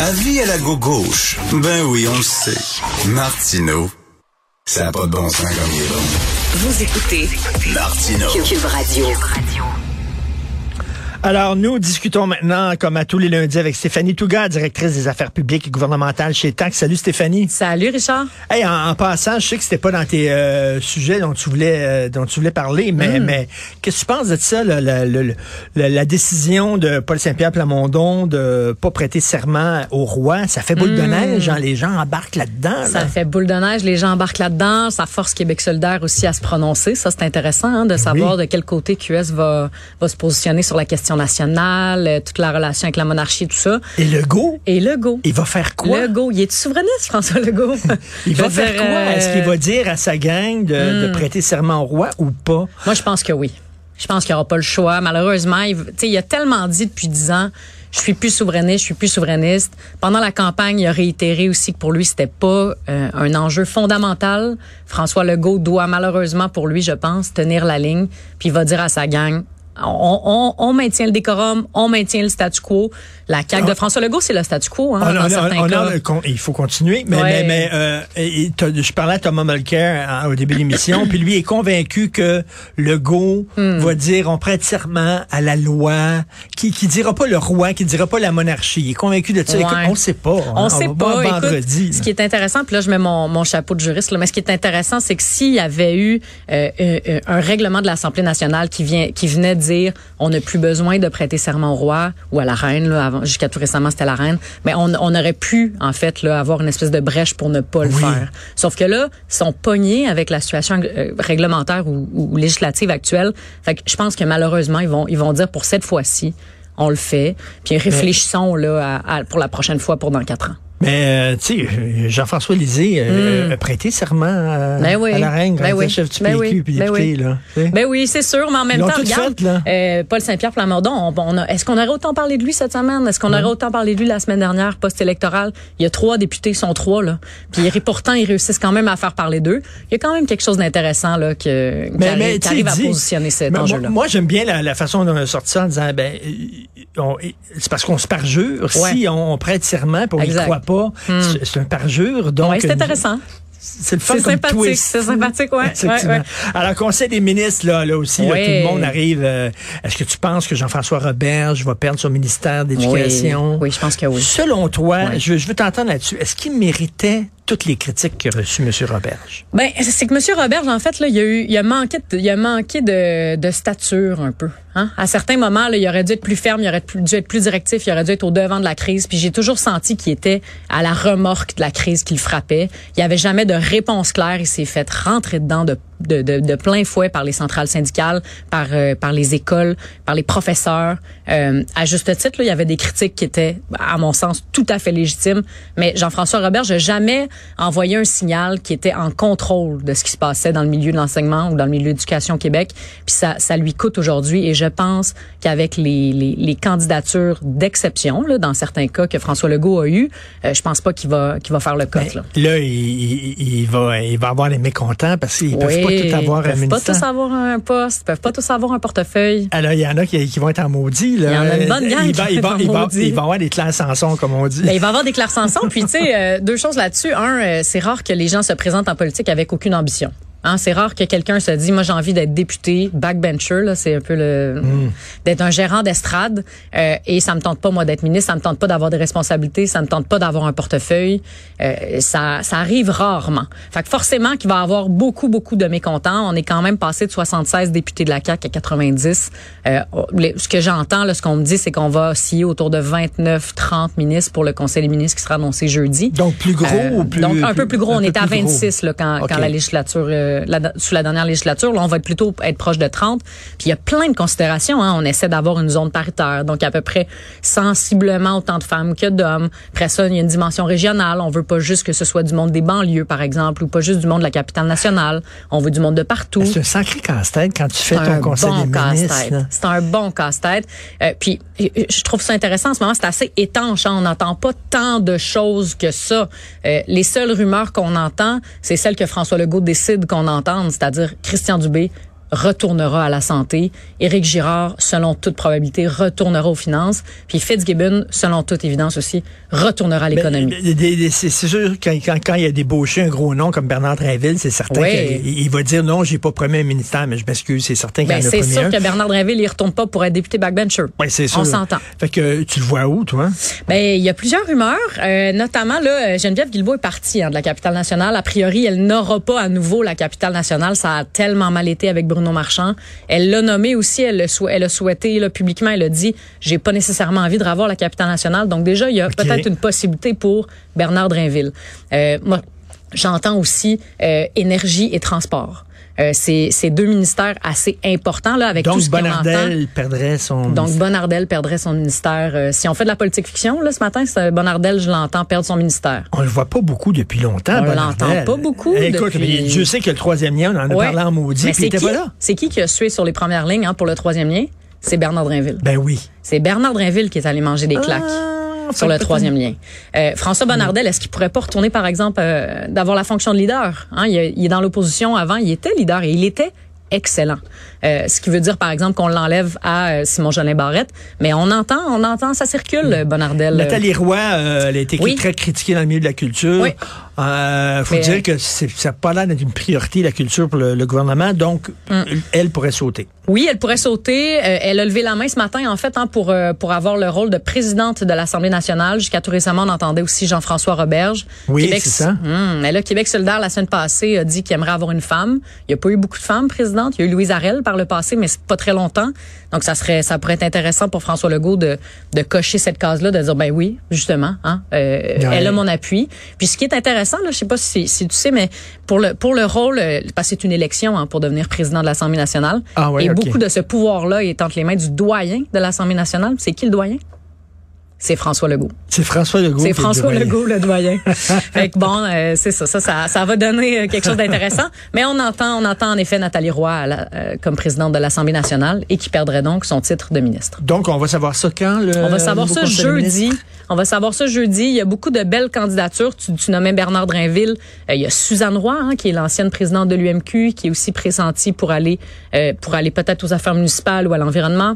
Avis à la gauche. Ben oui, on le sait. Martineau, ça n'a pas de bon sens comme il est bon. Vous écoutez Martineau. Cube Radio. Alors, nous discutons maintenant, comme à tous les lundis, avec Stéphanie Touga, directrice des affaires publiques et gouvernementales chez TAC. Salut Stéphanie. Salut Richard. Hey, en, en passant, je sais que c'était pas dans tes euh, sujets dont tu voulais euh, dont tu voulais parler, mais, mais qu'est-ce que tu penses de ça, la, la- la- la décision de Paul Saint-Pierre Plamondon de pas prêter serment au roi? Ça fait boule de neige, hein, les gens embarquent là-dedans. Ça fait boule de neige, les gens embarquent là-dedans. Ça force Québec solidaire aussi à se prononcer. Ça, c'est intéressant hein, de savoir de quel côté QS va, va se positionner sur la question nationale, euh, toute la relation avec la monarchie, tout ça. Et Legault, Et Legault. il va faire quoi? Legault, il est souverainiste, François Legault. Il va faire dire, quoi? euh, Est-ce qu'il va dire à sa gang de, de prêter serment au roi ou pas? Moi, je pense que oui. Je pense qu'il n'y aura pas le choix. Malheureusement, il, il a tellement dit depuis dix ans, je suis plus souverainiste, je suis plus souverainiste. Pendant la campagne, il a réitéré aussi que pour lui, c'était pas euh, un enjeu fondamental. François Legault doit malheureusement, pour lui, je pense, tenir la ligne. Puis il va dire à sa gang, on, on- on maintient le décorum, on maintient le statu quo. La CAQ de François Legault, c'est le statu quo, hein, Ah, dans certains cas. il faut continuer. Mais, Ouais. mais, mais, euh, et- je parlais à Thomas Mulcair hein, au début de l'émission, puis lui est convaincu que Legault Hmm. va dire on prête serment à la loi, qui qui dira pas le roi, qui dira pas la monarchie. Il est convaincu de ça. Ouais. Écoute, on sait pas. hein. On sait va pas. Écoute, vendredi. ce qui est intéressant, puis là je mets mon, mon chapeau de juriste, là, mais ce qui est intéressant, c'est que s'il y avait eu euh, euh, euh, un règlement de l'Assemblée nationale qui vient, qui venait dire, on n'a plus besoin de prêter serment au roi ou à la reine, là, avant, jusqu'à tout récemment c'était la reine, mais on, on aurait pu en fait là avoir une espèce de brèche pour ne pas le faire. Sauf que là, ils sont pognés avec la situation euh, réglementaire ou, ou législative actuelle. Fait que je pense que malheureusement ils vont ils vont dire pour cette fois-ci on le fait, puis réfléchissons là à- à- pour la prochaine fois pour dans quatre ans. Mais, euh, tu sais, Jean-François Lisée euh, a prêté serment à, Hmm. Ben oui. à la reine, quand Ben oui. chef du Ben PQ oui. puis Ben député. Là. Ben oui, c'est sûr, mais en même Ils temps, regarde, fait, là. euh, Paul Saint-Pierre Plamondon, on, on a- est-ce qu'on aurait autant parlé de lui cette semaine? Est-ce qu'on aurait autant parlé de lui la semaine dernière, post-électoral? Il y a trois députés, ils sont trois, là. Puis pourtant, ils réussissent quand même à faire parler d'eux. Il y a quand même quelque chose d'intéressant, là, que, qui arrive, qui arrive à positionner cet mais moi- enjeu-là. Moi, j'aime bien la, la façon dont on a sorti ça en disant, ben, euh, c'est parce qu'on se parjure. Si on, on prête serment et on Exact. croit pas, c'est- c'est un parjure. Donc, ouais, c'est euh, intéressant. C'est le fun C'est comme sympathique, c'est sympathique, ouais, ouais, ouais. Alors, Conseil des ministres, là, là aussi, là, tout le monde arrive. euh, Est-ce que tu penses que Jean-François Roberge va perdre son ministère d'éducation? Oui, oui, je pense que oui. Selon toi, je veux t'entendre là-dessus. Est-ce qu'il méritait toutes les critiques qu'a reçues M. Roberge? Ben, c'est que M. Roberge, en fait, là, il a eu, il a manqué, de, il a manqué de, de stature un peu. Hein? À certains moments, là, il aurait dû être plus ferme, il aurait dû être plus directif, il aurait dû être au devant de la crise. Puis j'ai toujours senti qu'il était à la remorque de la crise qui le frappait. Il n'y avait jamais de réponse claire. Il s'est fait rentrer dedans de, de, de, de plein fouet par les centrales syndicales, par, euh, par les écoles, par les professeurs. Euh, à juste titre, là, il y avait des critiques qui étaient, à mon sens, tout à fait légitimes. Mais Jean-François Robert, n'a jamais envoyé un signal qui était en contrôle de ce qui se passait dans le milieu de l'enseignement ou dans le milieu de l'éducation au Québec. Puis ça, ça lui coûte aujourd'hui. Et je pense qu'avec les, les, les candidatures d'exception, là, dans certains cas que François Legault a eu, euh, je pense pas qu'il va, qu'il va faire le cote. Là. Là, il, il- il va, il va avoir les mécontents parce qu'ils peuvent pas tout avoir peuvent pas tous avoir un poste, ils peuvent pas tous avoir un portefeuille. Alors, il y en a qui, qui vont être en maudit. Là. Il y en a une bonne gang Il va, qui va, il va, il va avoir des Sanson, comme on dit. Ben, il va y avoir des Claire Sanson. Puis, tu sais, euh, deux choses là-dessus. Un, euh, c'est rare que les gens se présentent en politique avec aucune ambition. Hein, c'est rare que quelqu'un se dit, moi j'ai envie d'être député, backbencher, là, c'est un peu le, d'être un gérant d'estrade, euh, et ça me tente pas moi d'être ministre, ça me tente pas d'avoir des responsabilités, ça me tente pas d'avoir un portefeuille, euh, ça, ça arrive rarement. Fait que forcément qu'il va y avoir beaucoup beaucoup de mécontents. On est quand même passé de 76 députés de la CAQ à 90. Euh, les- ce que j'entends, là, ce qu'on me dit, c'est qu'on va osciller autour de 29-30 ministres pour le Conseil des ministres qui sera annoncé jeudi. Donc, plus gros Euh, ou plus... donc un peu plus gros. On était à plus gros? 26 là, quand, quand la législature, euh, la- sous la dernière législature. Là, on va être plutôt être proche de 30. Puis il y a plein de considérations. Hein. On essaie d'avoir une zone paritaire, donc à peu près sensiblement autant de femmes que d'hommes. Après ça, il y a une dimension régionale. On veut pas juste que ce soit du monde des banlieues, par exemple, ou pas juste du monde de la capitale nationale. On veut du monde de partout. C'est un sacré casse-tête quand tu fais ton conseil bon des ministres. C'est un bon casse-tête. Euh, puis euh, je trouve ça intéressant en ce moment, c'est assez étanche. hein. On n'entend pas tant de choses que ça. Euh, les seules rumeurs qu'on entend, c'est celles que François Legault décide qu'on entende, c'est-à-dire Christian Dubé retournera à la santé. Éric Girard, selon toute probabilité, retournera aux finances. Puis Fitzgibbon, selon toute évidence aussi, retournera à Ben, l'économie. C'est sûr, quand, quand, quand il a débauché un gros nom comme Bernard Drinville, c'est certain Oui. qu'il il va dire non, j'ai pas promis un ministère, mais je m'excuse, c'est certain qu'il Ben, en a c'est sûr un. que Bernard Drinville, il retourne pas pour être député backbencher. Ouais, c'est sûr. On s'entend. Fait que tu le vois où, toi? Ben, il y a plusieurs rumeurs, euh, notamment là, Geneviève Guilbeault est partie hein, de la capitale nationale. A priori, elle n'aura pas à nouveau la capitale nationale. Ça a tellement mal été avec Bruno Marchand. Elle l'a nommé aussi. Elle, le sou- elle a souhaité là, publiquement. Elle a dit, j'ai pas nécessairement envie de revoir la capitale nationale. Donc déjà, il y a peut-être une possibilité pour Bernard Drinville. Euh, moi, j'entends aussi euh, énergie et transport. Euh, c'est c'est deux ministères assez importants là avec tout Donc, ce qu'on entend. Bonardel perdrait son. Donc, Bonardel perdrait son ministère. Euh, si on fait de la politique fiction, là, ce matin, c'est Bonardel, je l'entends perdre son ministère. on le voit pas beaucoup depuis longtemps, On Bonardel. l'entend pas beaucoup Eh, Écoute, depuis- mais Dieu sait que le troisième lien, on en a Ouais. parlé en maudit, Mais puis il c'est était qui, pas là. c'est qui qui a sué sur les premières lignes hein, pour le troisième lien? C'est Bernard Drinville. Ben oui. C'est Bernard Drinville qui est allé manger des claques. Ah, sur le troisième lien. Euh, François Bonnardel, est-ce qu'il pourrait pas retourner, par exemple, euh, d'avoir la fonction de leader? Hein, il, est- il est dans l'opposition avant, il était leader et il était excellent. Euh, ce qui veut dire, par exemple, qu'on l'enlève à Simon-Jolin Barrette. Mais on entend, on entend, ça circule, Bonnardel. Nathalie Roy, elle a été Oui. très critiquée dans le milieu de la culture. Oui. Euh, faut Mais, dire euh, que ça n'a pas l'air d'être une priorité, la culture, pour le, le gouvernement. Donc, Mm. elle pourrait sauter. Oui, elle pourrait sauter. Euh, elle a levé la main ce matin, en fait, hein, pour euh, pour avoir le rôle de présidente de l'Assemblée nationale. Jusqu'à tout récemment, on entendait aussi Jean-François Roberge. Oui, c'est ça. Hum, mais là, Québec solidaire, la semaine passée, a dit qu'il aimerait avoir une femme. Il n'y a pas eu beaucoup de femmes présidentes. Il y a eu Louise Arel par le passé, mais c'est pas très longtemps. Donc, ça serait, ça pourrait être intéressant pour François Legault de, de cocher cette case-là, de dire, ben oui, justement, hein, euh, elle a mon appui. Puis, ce qui est intéressant, là, je sais pas si, si tu sais, mais pour le, pour le rôle, euh, parce que c'est une élection hein, pour devenir président de l'Assemblée nationale. Ah ouais, et beaucoup de ce pouvoir-là est entre les mains du doyen de l'Assemblée nationale. C'est qui le doyen? C'est François Legault. C'est François Legault. C'est le François doyen. Legault, le doyen. fait que bon, euh, c'est ça, ça, ça, ça va donner euh, quelque chose d'intéressant. Mais on entend, on entend en effet Nathalie Roy la- euh, comme présidente de l'Assemblée nationale et qui perdrait donc son titre de ministre. Donc, on va savoir ça quand? Le, On va savoir ça jeudi. On va savoir ça jeudi. Il y a beaucoup de belles candidatures. Tu, tu nommais Bernard Drinville. Euh, il y a Suzanne Roy, hein, qui est l'ancienne présidente de l'UMQ, qui est aussi pressentie pour aller, pour aller peut-être aux affaires municipales ou à l'environnement.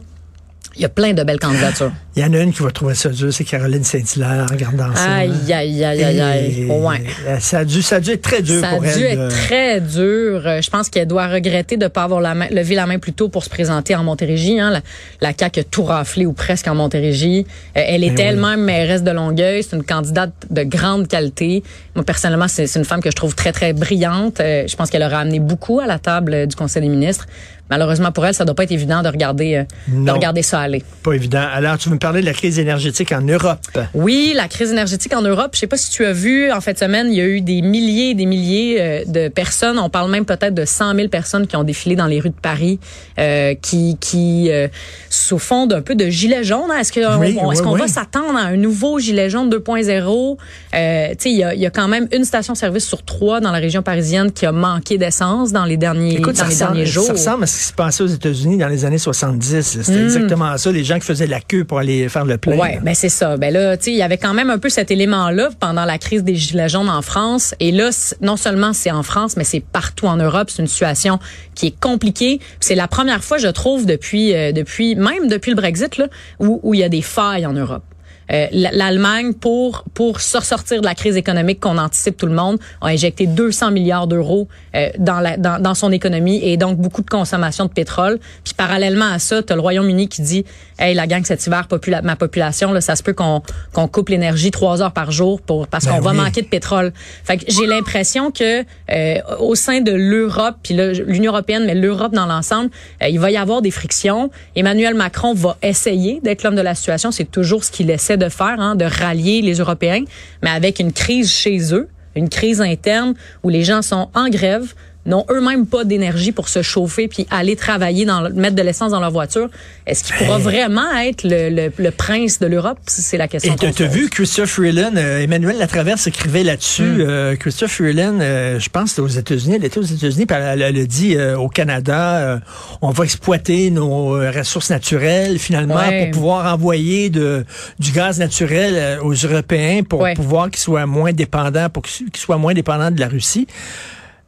Il y a plein de belles candidatures. Il y en a une qui va trouver ça dur, c'est Caroline Saint-Hilaire en regardant ça. Aïe, aïe, aïe, aïe, aïe. Et, Ouais. euh, Ça a, dû, ça a dû être très dur Ça a pour dû elle. être de- très dur. Euh, Je pense qu'elle doit regretter de ne pas avoir la main, levé la main plus tôt pour se présenter en Montérégie. Hein. La, la CAQ a tout raflé ou presque en Montérégie. Euh, elle était Ben elle-même mairesse de Longueuil. C'est une candidate de grande qualité. Moi, personnellement, c'est une femme que je trouve très, très brillante. Je pense qu'elle aura amené beaucoup à la table du Conseil des ministres. Malheureusement pour elle, ça doit pas être évident de regarder, euh, de regarder ça aller. Pas évident. Alors, tu veux me parler de la crise énergétique en Europe? Oui, la crise énergétique en Europe. Je sais pas si tu as vu, en fin de semaine, il y a eu des milliers et des milliers euh, de personnes. On parle même peut-être de 100 000 personnes qui ont défilé dans les rues de Paris, euh, qui, qui euh, sous fond d'un peu de gilet jaune. hein. Est-ce Oui, oui, qu'on oui. va s'attendre à un nouveau gilet jaune 2.0 euh, Tu sais, il y a, il y a quand même une station-service sur trois dans la région parisienne qui a manqué d'essence dans les derniers, Écoute, dans ça les ressemble, derniers jours. ça ressemble à ce qui se passait aux États-Unis dans les années 70. C'était Mm. exactement ça. Les gens qui faisaient la queue pour aller faire le plein. Ouais, ben c'est ça. Ben là, tu sais, il y avait quand même un peu cet élément-là pendant la crise des gilets jaunes en France. Et là, non seulement c'est en France, mais c'est partout en Europe. C'est une situation qui est compliquée. C'est la première fois, je trouve, depuis, euh, depuis même depuis le Brexit, là, où, où il y a des failles en Europe. Euh, L'Allemagne, pour pour se sortir de la crise économique qu'on anticipe tout le monde, a injecté 200 milliards d'euros euh, dans, la, dans, dans son économie et donc beaucoup de consommation de pétrole. Puis parallèlement à ça, tu as le Royaume-Uni qui dit Hey, la gang cet hiver, popula ma population, là, ça se peut qu'on qu'on coupe l'énergie trois heures par jour pour parce Ben qu'on va manquer de pétrole. Fait que j'ai l'impression que euh, au sein de l'Europe, puis là, l'Union européenne, mais l'Europe dans l'ensemble, euh, il va y avoir des frictions. Emmanuel Macron va essayer d'être l'homme de la situation. C'est toujours ce qu'il essaie de faire, hein, de rallier les Européens, mais avec une crise chez eux, une crise interne où les gens sont en grève n'ont eux-mêmes pas d'énergie pour se chauffer puis aller travailler dans mettre de l'essence dans leur voiture. Est-ce qu'il pourra vraiment être le, le- le prince de l'Europe? C'est la question. Et t'as pose. vu Christophe Freeland, euh, Emmanuel Latraverse écrivait là-dessus. Hmm. euh, Christophe Freeland, euh, je pense c'était aux États-Unis, elle était aux États-Unis, elle, elle a dit euh, au Canada, on va exploiter nos ressources naturelles finalement Ouais. pour pouvoir envoyer de, du gaz naturel aux Européens pour Ouais. pouvoir qu'ils soient moins dépendants, pour qu'ils soient moins dépendants de la Russie.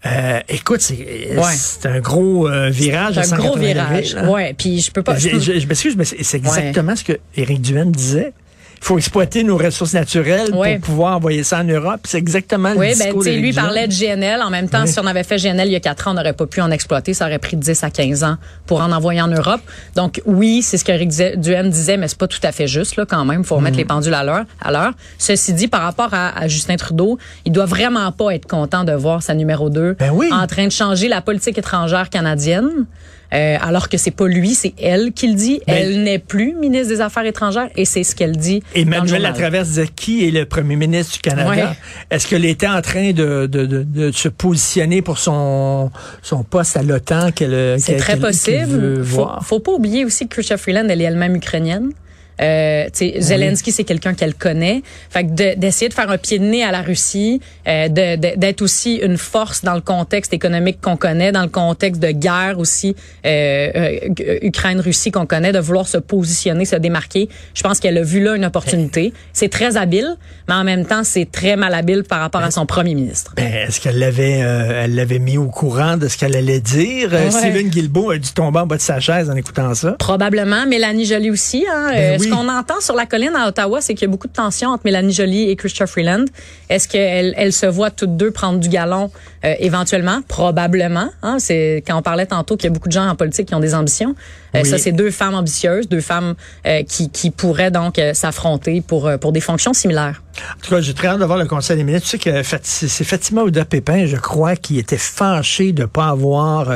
Euh, écoute, c'est c'est un gros euh, virage. C'est un gros virage. Ouais, puis je peux pas. Je, je, je m'excuse, mais c'est exactement ce que Éric Duhaime disait. Il faut exploiter nos ressources naturelles pour pouvoir envoyer ça en Europe. C'est exactement oui, le ben, discours lui parlait de GNL. En même temps, si on avait fait GNL il y a quatre ans, on n'aurait pas pu en exploiter. Ça aurait pris 10 à 15 ans pour en envoyer en Europe. Donc oui, c'est ce que Eric Duhem disait, mais c'est pas tout à fait juste là quand même. Il faut remettre mm. les pendules à l'heure. À l'heure. Ceci dit, par rapport à, Justin Trudeau, il doit vraiment pas être content de voir sa numéro 2 ben en train de changer la politique étrangère canadienne. Euh, alors que c'est pas lui, c'est elle qui le dit. elle n'est plus ministre des Affaires étrangères et c'est ce qu'elle dit. Emmanuel Latraverse disait qui est le premier ministre du Canada? Est-ce qu'elle était en train de, de, de, se positionner pour son, son poste à l'OTAN qu'elle C'est très possible. faut, faut pas oublier aussi que Chrystia Freeland, elle est elle-même ukrainienne. Euh, Zelensky, c'est quelqu'un qu'elle connaît. Fait que d'essayer de, faire un pied de nez à la Russie, euh, d'être aussi une force dans le contexte économique qu'on connaît, dans le contexte de guerre aussi euh, euh Ukraine-Russie qu'on connaît, de vouloir se positionner, se démarquer. Je pense qu'elle a vu là une opportunité. C'est très habile, mais en même temps, c'est très malhabile par rapport à son premier ministre. Ben, Est-ce qu'elle l'avait euh, elle l'avait mis au courant de ce qu'elle allait dire? Ouais. Stephen Guilbeault a dû tomber en bas de sa chaise en écoutant ça. Probablement. Mélanie Joly aussi. Hein? Ben oui. Ce qu'on entend sur la colline à Ottawa, c'est qu'il y a beaucoup de tensions entre Mélanie Joly et Christopher Freeland. Est-ce qu'elles elles se voient toutes deux prendre du galon euh, éventuellement? Probablement. Hein? C'est quand on parlait tantôt qu'il y a beaucoup de gens en politique qui ont des ambitions. Euh, ça, c'est deux femmes ambitieuses, deux femmes euh, qui, qui pourraient donc s'affronter pour, pour des fonctions similaires. En tout cas, j'ai très hâte de voir le Conseil des ministres. Tu sais que c'est Fatima Ouda Pépin, je crois, qui était fâchée de ne pas avoir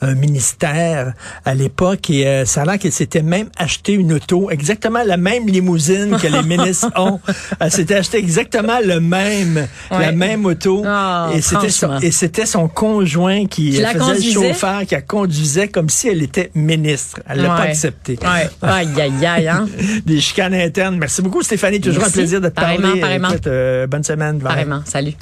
un ministère à l'époque. Et ça a l'air qu'elle s'était même acheté une auto, exactement la même limousine que les ministres ont. Elle s'était acheté exactement le même, la même auto. Oh, et c'était son, et c'était son conjoint qui faisait le chauffeur, qui la conduisait comme si elle était ministre. Elle l'a pas accepté. Ouais. Aïe, aïe, aïe, hein? Des chicanes internes. Merci beaucoup, Stéphanie. Toujours un plaisir de te parler. Pareillement. Écoute, euh, bonne semaine. Pareillement. Salut.